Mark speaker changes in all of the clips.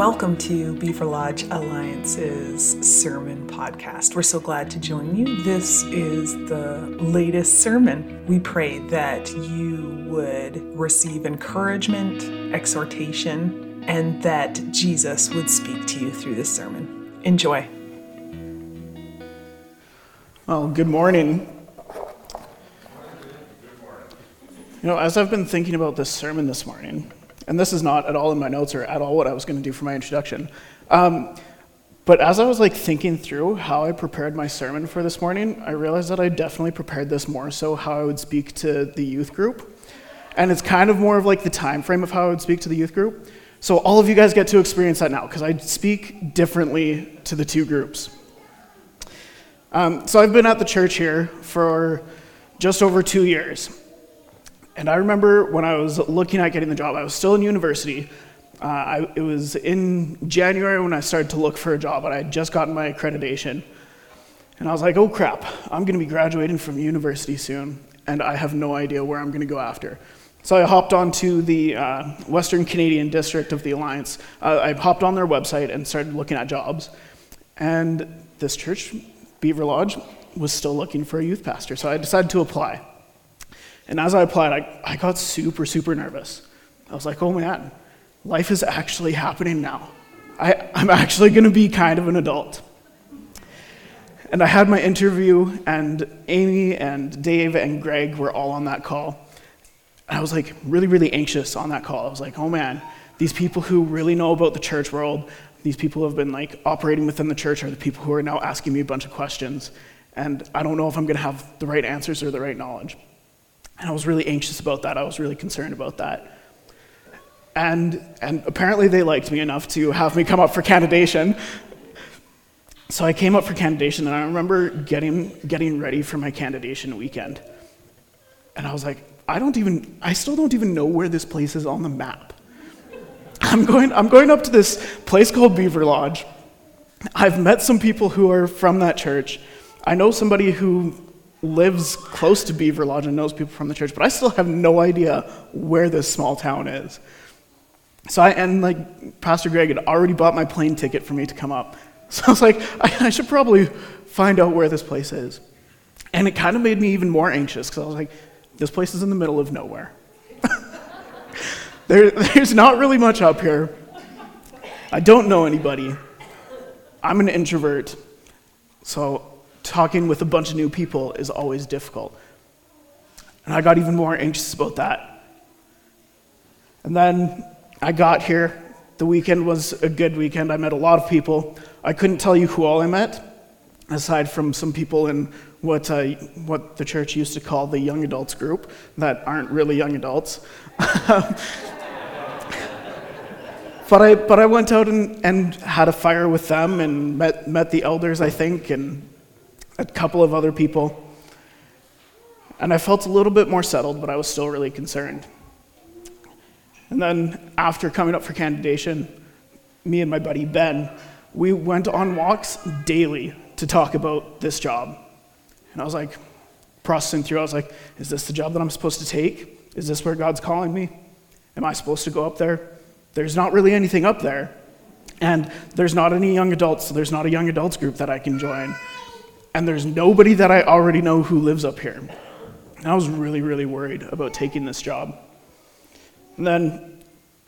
Speaker 1: Welcome to Beaverlodge Alliance's sermon podcast. We're so glad to join you. This is the latest sermon. We pray that you would receive encouragement, exhortation, and that Jesus would speak to you through this sermon. Enjoy.
Speaker 2: Well, good morning. You know, as I've been thinking about this sermon this morning, and this is not at all in my notes or at all what I was going to do for my introduction. Um, but as I was like thinking through how I prepared my sermon for this morning, I realized that I definitely prepared this more so how I would speak to the youth group. And it's kind of more of like the time frame of how I would speak to the youth group. So all of you guys get to experience that now because I speak differently to the two groups. Um, so I've been at the church here for just over two years. And I remember when I was looking at getting the job, I was still in university. Uh, I, it was in January when I started to look for a job, and I had just gotten my accreditation. And I was like, oh crap, I'm going to be graduating from university soon, and I have no idea where I'm going to go after. So I hopped onto the uh, Western Canadian District of the Alliance. Uh, I hopped on their website and started looking at jobs. And this church, Beaverlodge, was still looking for a youth pastor, so I decided to apply. And as I applied, I, I got super, super nervous. I was like, oh man, life is actually happening now. I, I'm actually going to be kind of an adult. And I had my interview, and Amy and Dave and Greg were all on that call. And I was like really, really anxious on that call. I was like, oh man, these people who really know about the church world, these people who have been like operating within the church are the people who are now asking me a bunch of questions. And I don't know if I'm going to have the right answers or the right knowledge. And I was really anxious about that. I was really concerned about that. And, and apparently they liked me enough to have me come up for candidation. So I came up for candidation, and I remember getting, getting ready for my candidation weekend. And I was like, I don't even, I still don't even know where this place is on the map. I'm going, I'm going up to this place called Beaverlodge. I've met some people who are from that church. I know somebody who lives close to Beaverlodge and knows people from the church, but I still have no idea where this small town is. So I, and like Pastor Greg had already bought my plane ticket for me to come up. So I was like, I, I should probably find out where this place is. And it kind of made me even more anxious because I was like, this place is in the middle of nowhere. there, there's not really much up here. I don't know anybody. I'm an introvert. So talking with a bunch of new people is always difficult. And I got even more anxious about that. And then I got here. The weekend was a good weekend. I met a lot of people. I couldn't tell you who all I met, aside from some people in what, uh, what the church used to call the young adults group that aren't really young adults. but, I, but I went out and, and had a fire with them and met, met the elders, I think, and a couple of other people. And I felt a little bit more settled, but I was still really concerned. And then after coming up for candidation, me and my buddy Ben, we went on walks daily to talk about this job. And I was like, processing through, I was like, is this the job that I'm supposed to take? Is this where God's calling me? Am I supposed to go up there? There's not really anything up there. And there's not any young adults, so there's not a young adults group that I can join and there's nobody that I already know who lives up here. And I was really, really worried about taking this job. And then,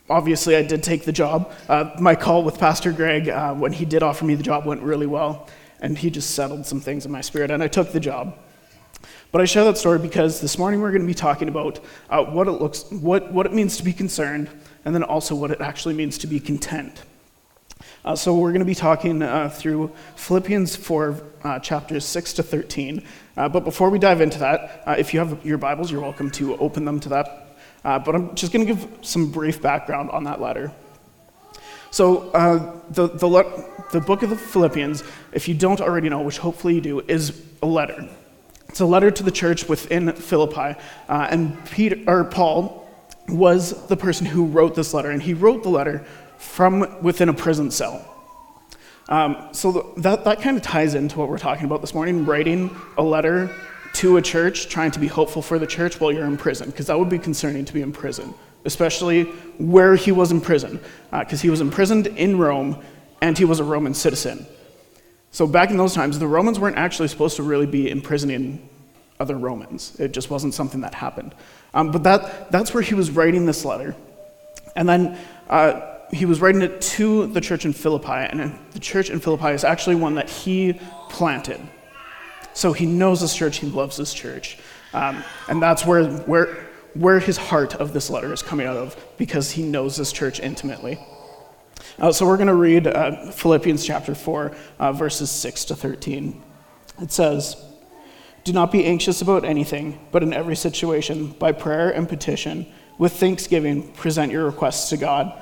Speaker 2: obviously, I did take the job. Uh, my call with Pastor Greg, uh, when he did offer me the job, went really well, and he just settled some things in my spirit, and I took the job. But I share that story because this morning we're going to be talking about uh, what it looks, what, what it means to be concerned, and then also what it actually means to be content. Uh, so we're going to be talking uh, through Philippians 4, uh, chapters 6 to 13. Uh, but before we dive into that, uh, if you have your Bibles, you're welcome to open them to that. Uh, but I'm just going to give some brief background on that letter. So the, the, le- the book of the Philippians, if you don't already know, which hopefully you do, is a letter. It's a letter to the church within Philippi. and Peter, or Paul was the person who wrote this letter, and he wrote the letter from within a prison cell. Um, so that, that kind of ties into what we're talking about this morning writing a letter to a church, trying to be hopeful for the church while you're in prison, because that would be concerning to be in prison especially where he was in prison, because uh, he was imprisoned in Rome and he was a Roman citizen. So back in those times, the Romans weren't actually supposed to really be imprisoning other Romans. It just wasn't something that happened. Um, but that, that's where he was writing this letter. And then uh, he was writing it to the church in Philippi, and the church in Philippi is actually one that he planted. So he knows this church, he loves this church. Um, and that's where, where, where his heart of this letter is coming out of, because he knows this church intimately. Uh, so we're going to read uh, Philippians chapter 4, uh, verses 6 to 13. It says, Do not be anxious about anything, but in every situation, by prayer and petition, with thanksgiving, present your requests to God,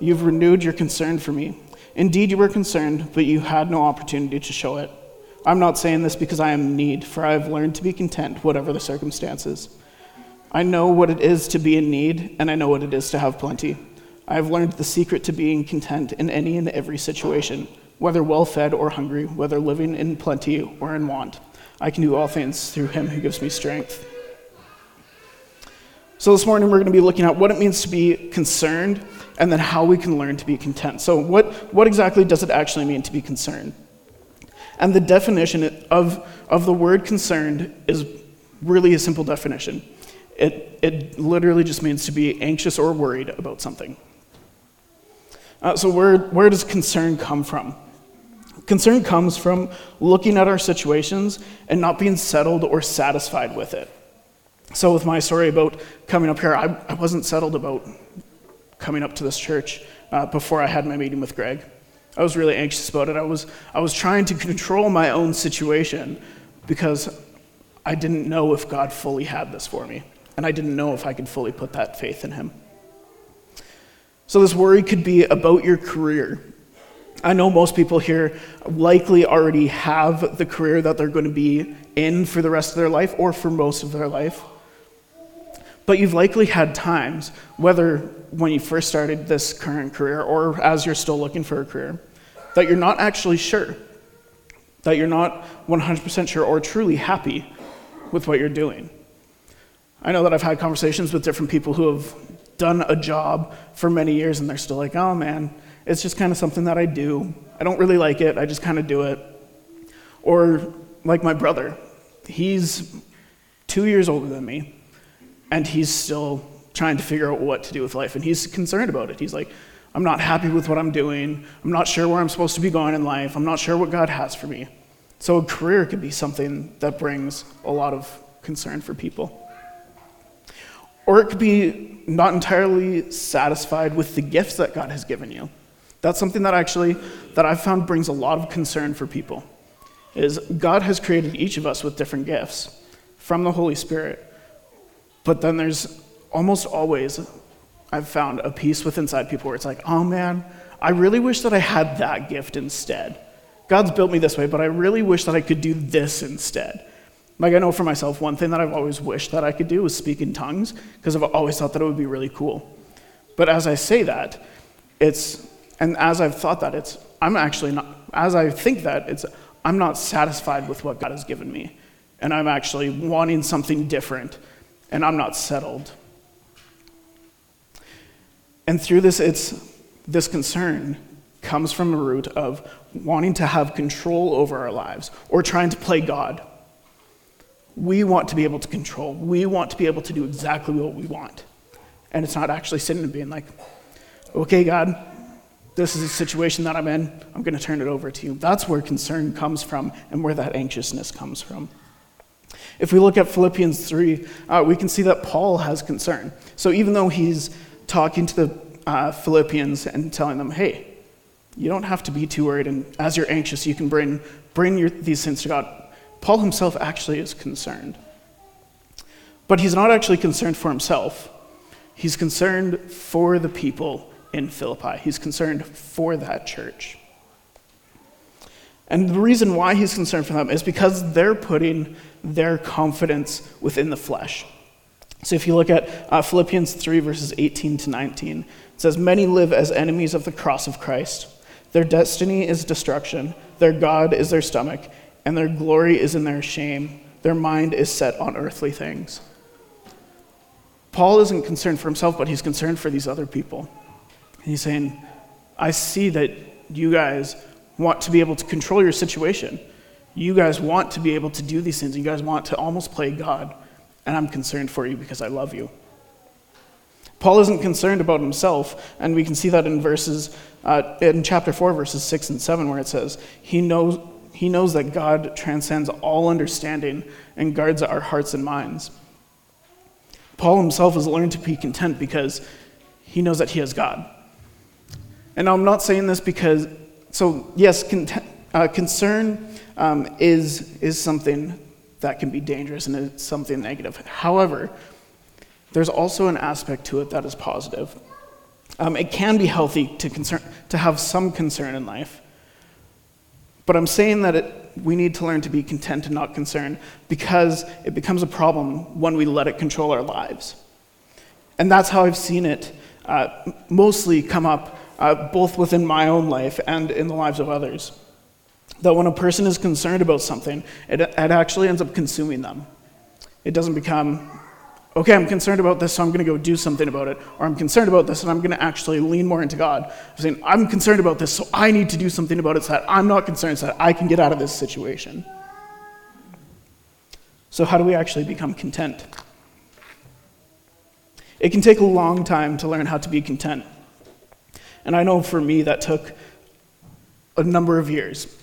Speaker 2: you've renewed your concern for me. Indeed, you were concerned, but you had no opportunity to show it. I'm not saying this because I am in need, for I have learned to be content, whatever the circumstances. I know what it is to be in need, and I know what it is to have plenty. I have learned the secret to being content in any and every situation, whether well fed or hungry, whether living in plenty or in want. I can do all things through him who gives me strength. So, this morning we're going to be looking at what it means to be concerned and then how we can learn to be content. So, what, what exactly does it actually mean to be concerned? And the definition of, of the word concerned is really a simple definition. It, it literally just means to be anxious or worried about something. Uh, so, where, where does concern come from? Concern comes from looking at our situations and not being settled or satisfied with it. So, with my story about coming up here, I, I wasn't settled about coming up to this church uh, before I had my meeting with Greg. I was really anxious about it. I was, I was trying to control my own situation because I didn't know if God fully had this for me, and I didn't know if I could fully put that faith in Him. So, this worry could be about your career. I know most people here likely already have the career that they're going to be in for the rest of their life or for most of their life. But you've likely had times, whether when you first started this current career or as you're still looking for a career, that you're not actually sure, that you're not 100% sure or truly happy with what you're doing. I know that I've had conversations with different people who have done a job for many years and they're still like, oh man, it's just kind of something that I do. I don't really like it, I just kind of do it. Or like my brother, he's two years older than me and he's still trying to figure out what to do with life and he's concerned about it. He's like, I'm not happy with what I'm doing. I'm not sure where I'm supposed to be going in life. I'm not sure what God has for me. So, a career could be something that brings a lot of concern for people. Or it could be not entirely satisfied with the gifts that God has given you. That's something that actually that I've found brings a lot of concern for people. Is God has created each of us with different gifts from the Holy Spirit. But then there's almost always I've found a peace with inside people where it's like, oh man, I really wish that I had that gift instead. God's built me this way, but I really wish that I could do this instead. Like, I know for myself, one thing that I've always wished that I could do was speak in tongues, because I've always thought that it would be really cool. But as I say that, it's, and as I've thought that, it's, I'm actually not, as I think that, it's, I'm not satisfied with what God has given me. And I'm actually wanting something different, and I'm not settled. And through this, it's this concern comes from a root of wanting to have control over our lives or trying to play God. We want to be able to control. We want to be able to do exactly what we want. And it's not actually sitting and being like, okay, God, this is a situation that I'm in. I'm going to turn it over to you. That's where concern comes from and where that anxiousness comes from. If we look at Philippians 3, uh, we can see that Paul has concern. So even though he's talking to the uh, Philippians and telling them, hey, you don't have to be too worried, and as you're anxious, you can bring, bring your, these sins to God. Paul himself actually is concerned. But he's not actually concerned for himself. He's concerned for the people in Philippi, he's concerned for that church. And the reason why he's concerned for them is because they're putting their confidence within the flesh. So if you look at uh, Philippians 3, verses 18 to 19, it says, Many live as enemies of the cross of Christ. Their destiny is destruction, their God is their stomach, and their glory is in their shame. Their mind is set on earthly things. Paul isn't concerned for himself, but he's concerned for these other people. He's saying, I see that you guys want to be able to control your situation. You guys want to be able to do these things. You guys want to almost play God. And I'm concerned for you because I love you. Paul isn't concerned about himself, and we can see that in verses uh, in chapter 4, verses 6 and 7, where it says, he knows, he knows that God transcends all understanding and guards our hearts and minds. Paul himself has learned to be content because he knows that he has God. And I'm not saying this because, so yes, uh, concern um, is, is something that can be dangerous and it's something negative. However, there's also an aspect to it that is positive. Um, it can be healthy to, concern, to have some concern in life. But I'm saying that it, we need to learn to be content and not concerned because it becomes a problem when we let it control our lives. And that's how I've seen it uh, mostly come up uh, both within my own life and in the lives of others. That when a person is concerned about something, it, it actually ends up consuming them. It doesn't become okay, I'm concerned about this, so I'm going to go do something about it. Or I'm concerned about this, and I'm going to actually lean more into God. I'm saying, I'm concerned about this, so I need to do something about it so that I'm not concerned, so that I can get out of this situation. So, how do we actually become content? It can take a long time to learn how to be content. And I know for me that took a number of years.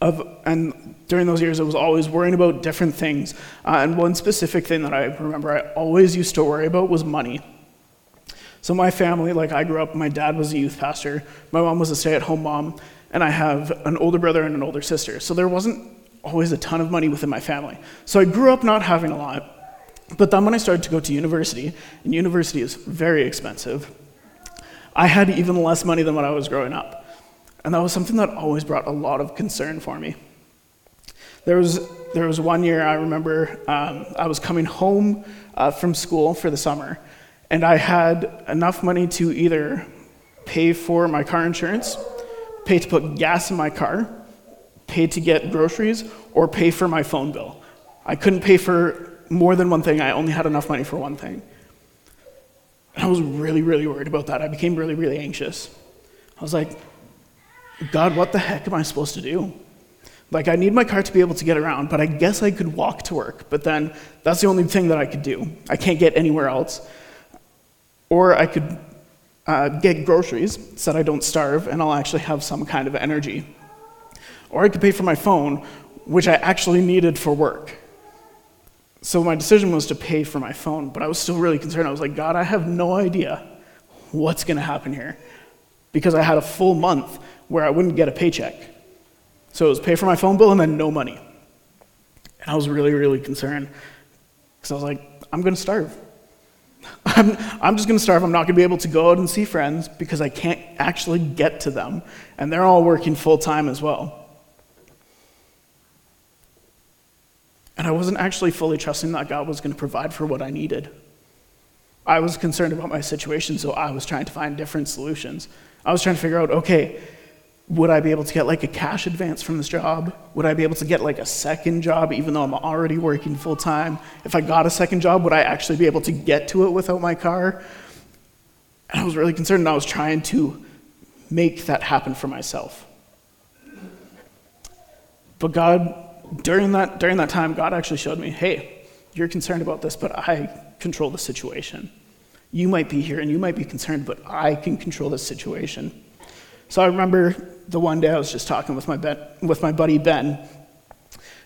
Speaker 2: Of, and during those years, I was always worrying about different things. Uh, and one specific thing that I remember I always used to worry about was money. So, my family, like I grew up, my dad was a youth pastor, my mom was a stay at home mom, and I have an older brother and an older sister. So, there wasn't always a ton of money within my family. So, I grew up not having a lot. But then when I started to go to university, and university is very expensive, I had even less money than when I was growing up. And that was something that always brought a lot of concern for me. There was, there was one year I remember um, I was coming home uh, from school for the summer, and I had enough money to either pay for my car insurance, pay to put gas in my car, pay to get groceries, or pay for my phone bill. I couldn't pay for more than one thing, I only had enough money for one thing. And I was really, really worried about that. I became really, really anxious. I was like, God, what the heck am I supposed to do? Like, I need my car to be able to get around, but I guess I could walk to work. But then that's the only thing that I could do. I can't get anywhere else. Or I could uh, get groceries so that I don't starve and I'll actually have some kind of energy. Or I could pay for my phone, which I actually needed for work. So my decision was to pay for my phone, but I was still really concerned. I was like, God, I have no idea what's going to happen here because I had a full month where I wouldn't get a paycheck. So it was pay for my phone bill and then no money. And I was really, really concerned because I was like, I'm going to starve. I'm, I'm just going to starve. I'm not going to be able to go out and see friends because I can't actually get to them. And they're all working full time as well. And I wasn't actually fully trusting that God was going to provide for what I needed. I was concerned about my situation, so I was trying to find different solutions. I was trying to figure out okay, would I be able to get like a cash advance from this job? Would I be able to get like a second job even though I'm already working full time? If I got a second job, would I actually be able to get to it without my car? And I was really concerned and I was trying to make that happen for myself. But God, during that, during that time, God actually showed me hey, you're concerned about this, but I control the situation. You might be here and you might be concerned, but I can control this situation. So I remember the one day I was just talking with my, ben, with my buddy Ben,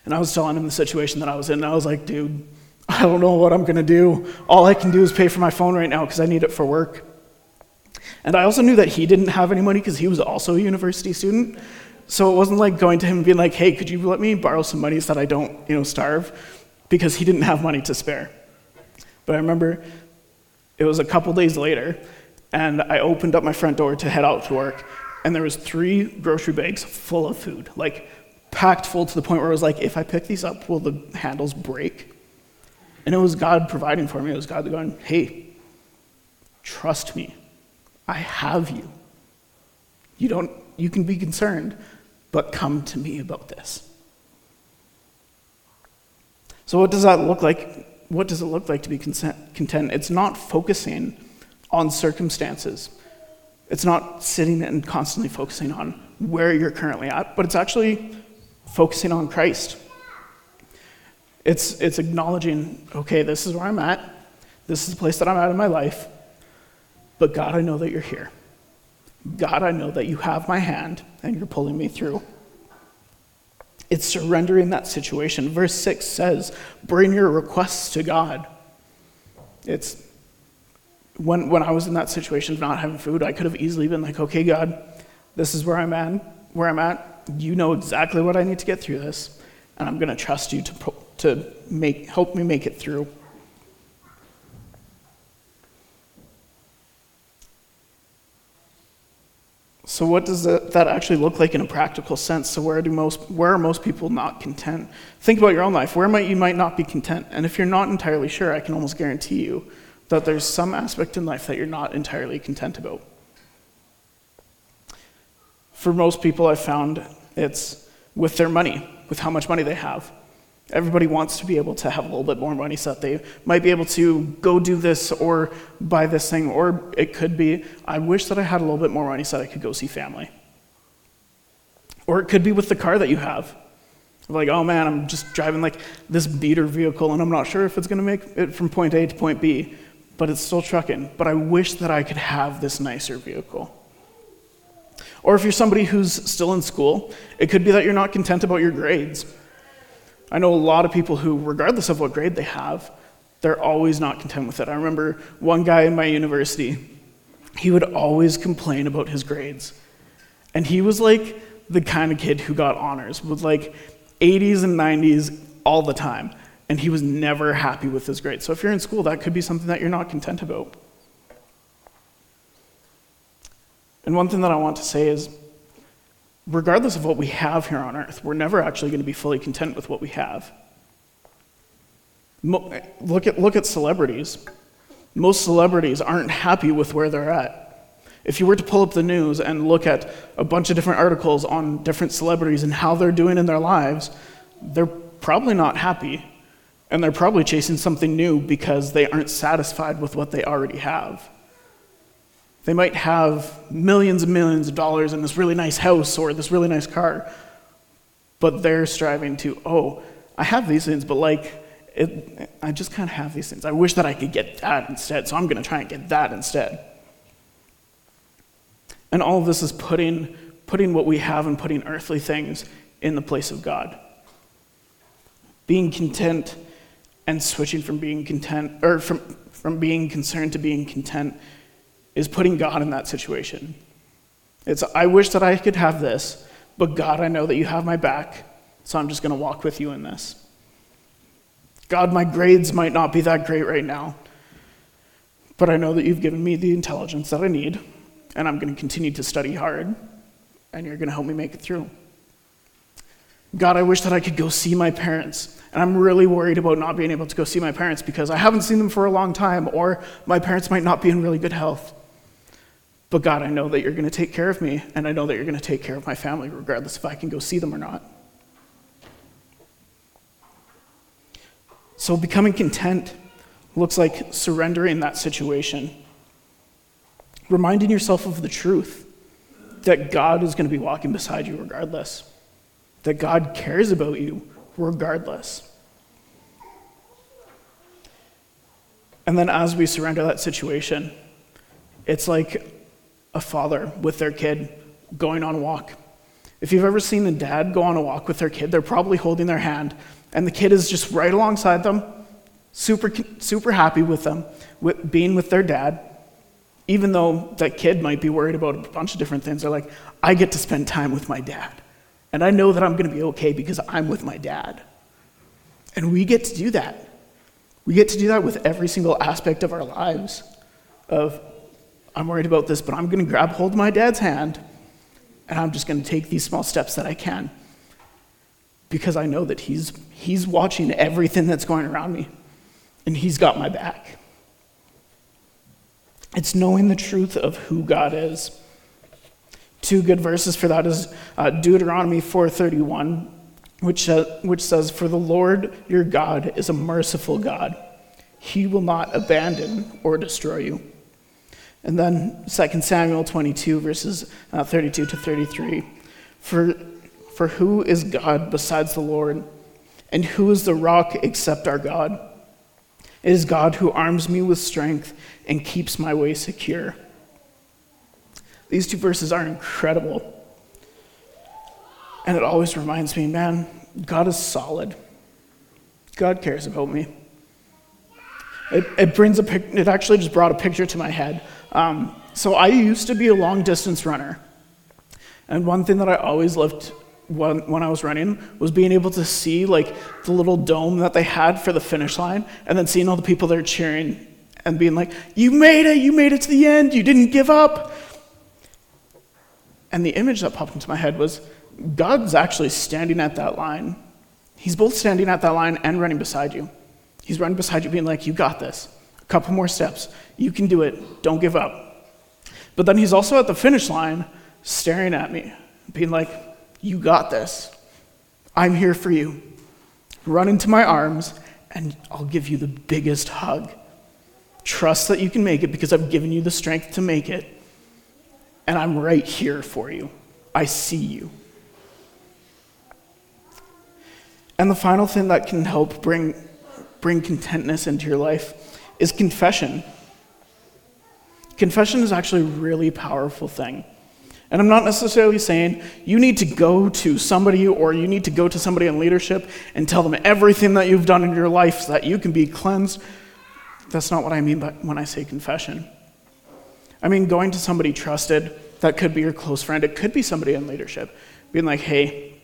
Speaker 2: and I was telling him the situation that I was in, and I was like, dude, I don't know what I'm gonna do. All I can do is pay for my phone right now because I need it for work. And I also knew that he didn't have any money because he was also a university student. So it wasn't like going to him and being like, hey, could you let me borrow some money so that I don't, you know, starve? Because he didn't have money to spare. But I remember It was a couple days later, and I opened up my front door to head out to work, and there was three grocery bags full of food, like packed full to the point where I was like, if I pick these up, will the handles break? And it was God providing for me. It was God going, hey, trust me. I have you. You don't you can be concerned, but come to me about this. So what does that look like? What does it look like to be content? It's not focusing on circumstances. It's not sitting and constantly focusing on where you're currently at, but it's actually focusing on Christ. It's, it's acknowledging, okay, this is where I'm at. This is the place that I'm at in my life. But God, I know that you're here. God, I know that you have my hand and you're pulling me through. It's surrendering that situation. Verse 6 says, Bring your requests to God. It's when, when I was in that situation of not having food, I could have easily been like, okay, God, this is where I'm at, where I'm at. You know exactly what I need to get through this, and I'm going to trust you to, to make, help me make it through. So, what does that, actually look like in a practical sense? So, where, do most, where are most people not content? Think about your own life. Where might you might not be content? And if you're not entirely sure, I can almost guarantee you that there's some aspect in life that you're not entirely content about. For most people, I've found it's with their money, with how much money they have. Everybody wants to be able to have a little bit more money so that they might be able to go do this or buy this thing, or it could be, I wish that I had a little bit more money so that I could go see family. Or it could be with the car that you have. Like, oh man, I'm just driving like this beater vehicle and I'm not sure if it's going to make it from point A to point B, but it's still trucking. But I wish that I could have this nicer vehicle. Or if you're somebody who's still in school, it could be that you're not content about your grades. I know a lot of people who, regardless of what grade they have, they're always not content with it. I remember one guy in my university, he would always complain about his grades. And he was like the kind of kid who got honors with like 80s and 90s all the time. And he was never happy with his grades. So if you're in school, that could be something that you're not content about. And one thing that I want to say is regardless of what we have here on earth, we're never actually going to be fully content with what we have. Look at, look at celebrities. Most celebrities aren't happy with where they're at. If you were to pull up the news and look at a bunch of different articles on different celebrities and how they're doing in their lives, they're probably not happy. And they're probably chasing something new because they aren't satisfied with what they already have. They might have millions and millions of dollars in this really nice house or this really nice car, but they're striving to, oh, I have these things, but like, it, I just can't have these things. I wish that I could get that instead, so I'm going to try and get that instead. And all of this is putting, putting what we have and putting earthly things in the place of God. Being content and switching from being content, or from, from being concerned to being content is putting God in that situation. It's, I wish that I could have this, but God, I know that you have my back, so I'm just going to walk with you in this. God, my grades might not be that great right now, but I know that you've given me the intelligence that I need, and I'm going to continue to study hard, and you're going to help me make it through. God, I wish that I could go see my parents. And I'm really worried about not being able to go see my parents because I haven't seen them for a long time, or my parents might not be in really good health. But God, I know that you're going to take care of me, and I know that you're going to take care of my family, regardless if I can go see them or not. So, becoming content looks like surrendering that situation, reminding yourself of the truth that God is going to be walking beside you regardless, that God cares about you regardless. And then, as we surrender that situation, it's like a father with their kid going on a walk. If you've ever seen a dad go on a walk with their kid, they're probably holding their hand, and the kid is just right alongside them, super, super happy with them, with being with their dad, even though that kid might be worried about a bunch of different things. They're like, I get to spend time with my dad, and I know that I'm going to be okay because I'm with my dad. And we get to do that. We get to do that with every single aspect of our lives. of I'm worried about this, but I'm going to grab hold of my dad's hand and I'm just going to take these small steps that I can because I know that he's, he's watching everything that's going around me and he's got my back. It's knowing the truth of who God is. Two good verses for that is uh, Deuteronomy 4:31, which, uh, which says, "For the Lord your God is a merciful God; He will not abandon or destroy you." And then 2 Samuel 22, verses uh, 32 to 33. For, for who is God besides the Lord? And who is the rock except our God? It is God who arms me with strength and keeps my way secure. These two verses are incredible. And it always reminds me, man, God is solid. God cares about me. It, it brings a it actually just brought a picture to my head. Um, so I used to be a long distance runner. And one thing that I always loved when, when I was running was being able to see like the little dome that they had for the finish line and then seeing all the people there cheering and being like, You made it, you made it to the end, you didn't give up. And the image that popped into my head was God's actually standing at that line. He's both standing at that line and running beside you. He's running beside you, being like, You got this. Couple more steps. You can do it. Don't give up. But then he's also at the finish line, staring at me, being like, You got this. I'm here for you. Run into my arms, and I'll give you the biggest hug. Trust that you can make it because I've given you the strength to make it. And I'm right here for you. I see you. And the final thing that can help bring, bring contentness into your life is confession. Confession is actually a really powerful thing. And I'm not necessarily saying you need to go to somebody or you need to go to somebody in leadership and tell them everything that you've done in your life so that you can be cleansed. That's not what I mean by when I say confession. I mean going to somebody trusted that could be your close friend, it could be somebody in leadership, being like, hey,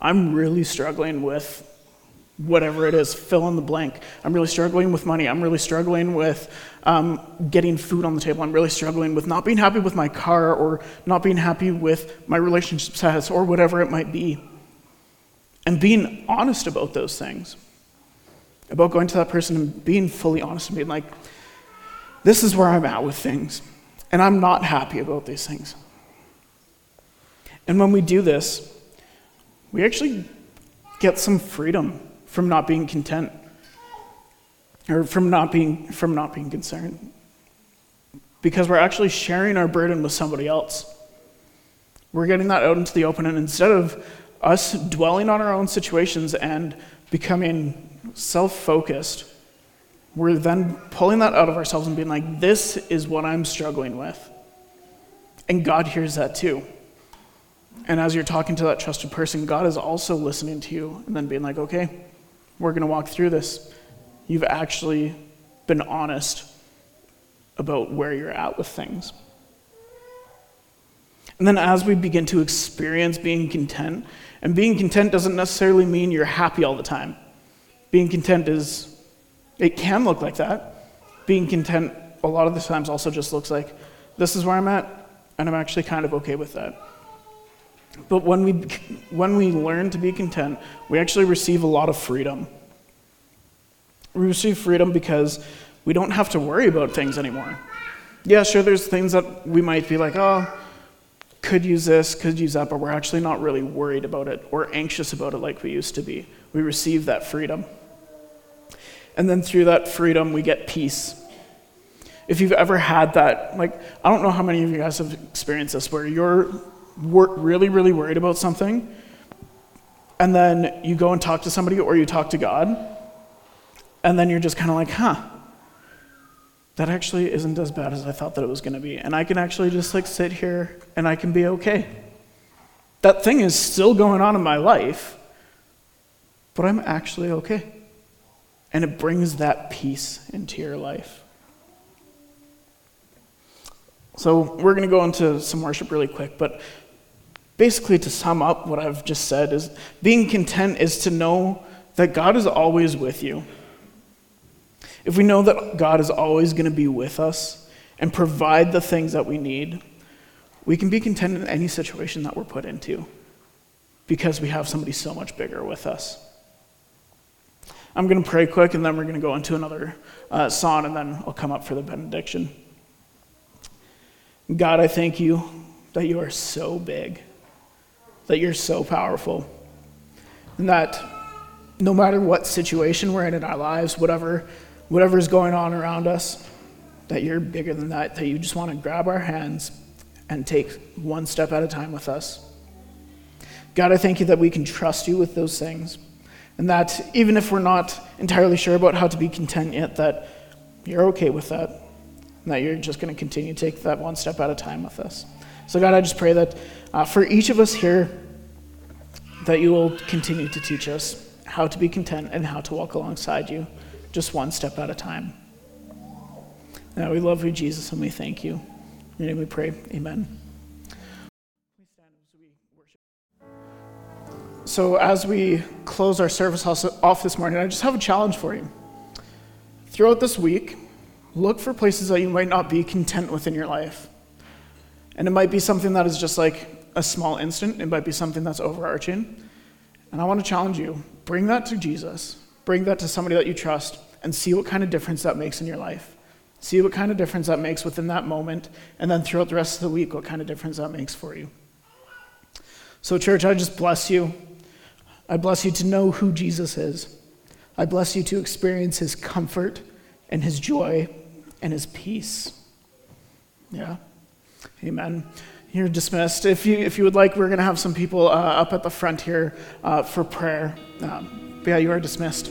Speaker 2: I'm really struggling with whatever it is, fill in the blank. I'm really struggling with money. I'm really struggling with um, getting food on the table. I'm really struggling with not being happy with my car or not being happy with my relationship status or whatever it might be. And being honest about those things. About going to that person and being fully honest and being like, this is where I'm at with things. And I'm not happy about these things. And when we do this, we actually get some freedom from not being content or from not being from not being concerned. Because we're actually sharing our burden with somebody else. We're getting that out into the open and instead of us dwelling on our own situations and becoming self-focused we're then pulling that out of ourselves and being like this is what i'm struggling with. And god hears that too. And as you're talking to that trusted person, God is also listening to you and then being like, okay, we're going to walk through this. You've actually been honest about where you're at with things. And then as we begin to experience being content, and being content doesn't necessarily mean you're happy all the time. Being content is, it can look like that. Being content a lot of the times also just looks like, this is where I'm at, and I'm actually kind of okay with that. But when we, when we learn to be content, we actually receive a lot of freedom. We receive freedom because we don't have to worry about things anymore. Yeah, sure, there's things that we might be like, oh, could use this, could use that, but we're actually not really worried about it or anxious about it like we used to be. We receive that freedom. And then through that freedom, we get peace. If you've ever had that, like, I don't know how many of you guys have experienced this, where you're really, really worried about something, and then you go and talk to somebody or you talk to God, and then you're just kind of like, huh, that actually isn't as bad as I thought that it was going to be. And I can actually just like sit here and I can be okay. That thing is still going on in my life, but I'm actually okay. And it brings that peace into your life. So, we're going to go into some worship really quick, but Basically, to sum up what I've just said, is being content is to know that God is always with you. If we know that God is always going to be with us, and provide the things that we need, we can be content in any situation that we're put into because we have somebody so much bigger with us. I'm going to pray quick and then we're going to go into another uh, song and then I'll come up for the benediction. God, I thank you that you are so big, that you're so powerful, and that no matter what situation we're in in our lives, whatever whatever is going on around us, that you're bigger than that, that you just want to grab our hands and take one step at a time with us. God, I thank you that we can trust you with those things, and that even if we're not entirely sure about how to be content yet, that you're okay with that, and that you're just going to continue to take that one step at a time with us. So, God, I just pray that uh, for each of us here, that you will continue to teach us how to be content and how to walk alongside you, just one step at a time. Now, we love you, Jesus, and we thank you. In your name we pray. Amen. So, as we close our service off this morning, I just have a challenge for you. Throughout this week, look for places that you might not be content with in your life. And it might be something that is just like a small instant, it might be something that's overarching. And I want to challenge you bring that to Jesus, bring that to somebody that you trust, and see what kind of difference that makes in your life. See what kind of difference that makes within that moment, and then throughout the rest of the week, what kind of difference that makes for you. So, church, I just bless you. I bless you to know who Jesus is. I bless you to experience his comfort and his joy and his peace. Yeah. Amen. You're dismissed. If you, if you would like, we're going to have some people uh, up at the front here uh, for prayer. Um, yeah, you are dismissed.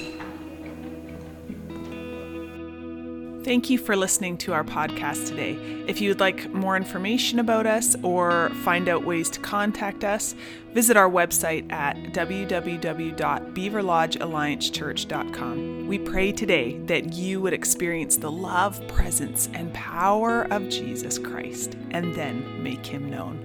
Speaker 1: Thank you for listening to our podcast today. If you would like more information about us or find out ways to contact us, visit our website at www.beaverlodgealliancechurch.com. We pray today that you would experience the love, presence, and power of Jesus Christ and then make him known.